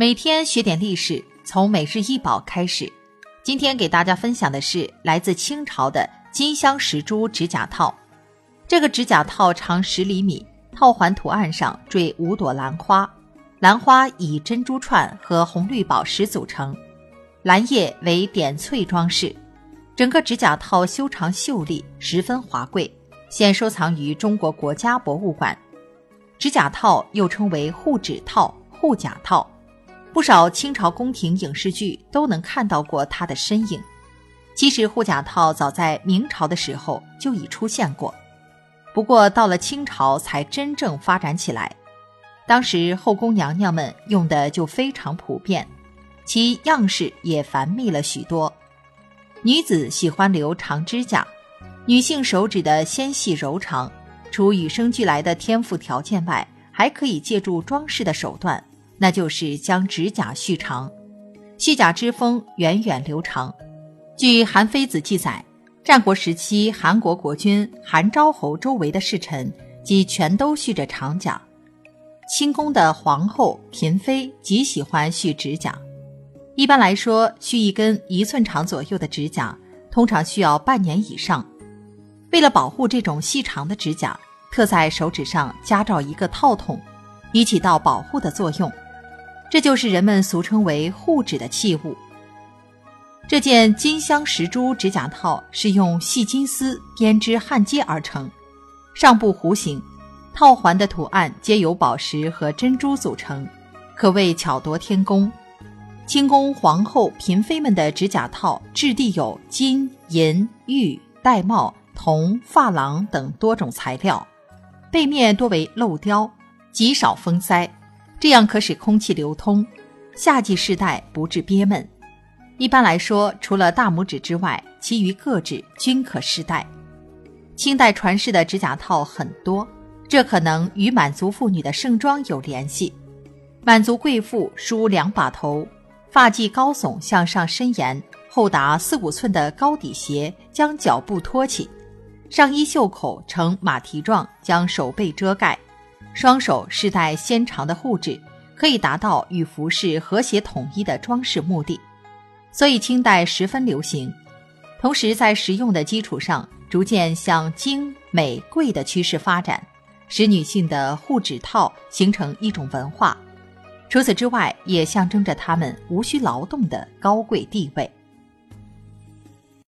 每天学点历史，从每日一宝开始。今天给大家分享的是来自清朝的金镶石珠指甲套。这个指甲套长十厘米，套环图案上缀五朵兰花，兰花以珍珠串和红绿宝石组成，兰叶为点翠装饰。整个指甲套修长秀丽，十分华贵，现收藏于中国国家博物馆。指甲套又称为护指套、护甲套。不少清朝宫廷影视剧都能看到过她的身影。其实护甲套早在明朝的时候就已出现过，不过到了清朝才真正发展起来。当时后宫娘娘们用的就非常普遍，其样式也繁密了许多。女子喜欢留长指甲，女性手指的纤细柔长，除与生俱来的天赋条件外，还可以借助装饰的手段。那就是将指甲续长，续甲之风源远流长。据《韩非子》记载，战国时期韩国国君韩昭侯周围的侍臣，即全都蓄着长甲。清宫的皇后、嫔妃极喜欢续指甲。一般来说，续一根一寸长左右的指甲，通常需要半年以上。为了保护这种细长的指甲，特在手指上加罩一个套筒，以起到保护的作用。这就是人们俗称为护指的器物。这件金镶石珠指甲套是用细金丝编织焊接而成，上部弧形，套环的图案皆由宝石和珍珠组成，可谓巧夺天工。清宫皇后、嫔妃们的指甲套质地有金、银、玉、玳瑁、铜、珐琅等多种材料，背面多为镂雕，极少封塞。这样可使空气流通，夏季试戴不致憋闷。一般来说，除了大拇指之外，其余各指均可试戴。清代传世的指甲套很多，这可能与满族妇女的盛装有联系。满族贵妇梳两把头，发髻高耸向上伸延，厚达四五寸的高底鞋将脚部托起，上衣袖口呈马蹄状，将手背遮盖。双手饰戴纤长的护指，可以达到与服饰和谐统一的装饰目的，所以清代十分流行。同时，在实用的基础上，逐渐向精美贵的趋势发展，使女性的护指套形成一种文化。除此之外，也象征着她们无需劳动的高贵地位。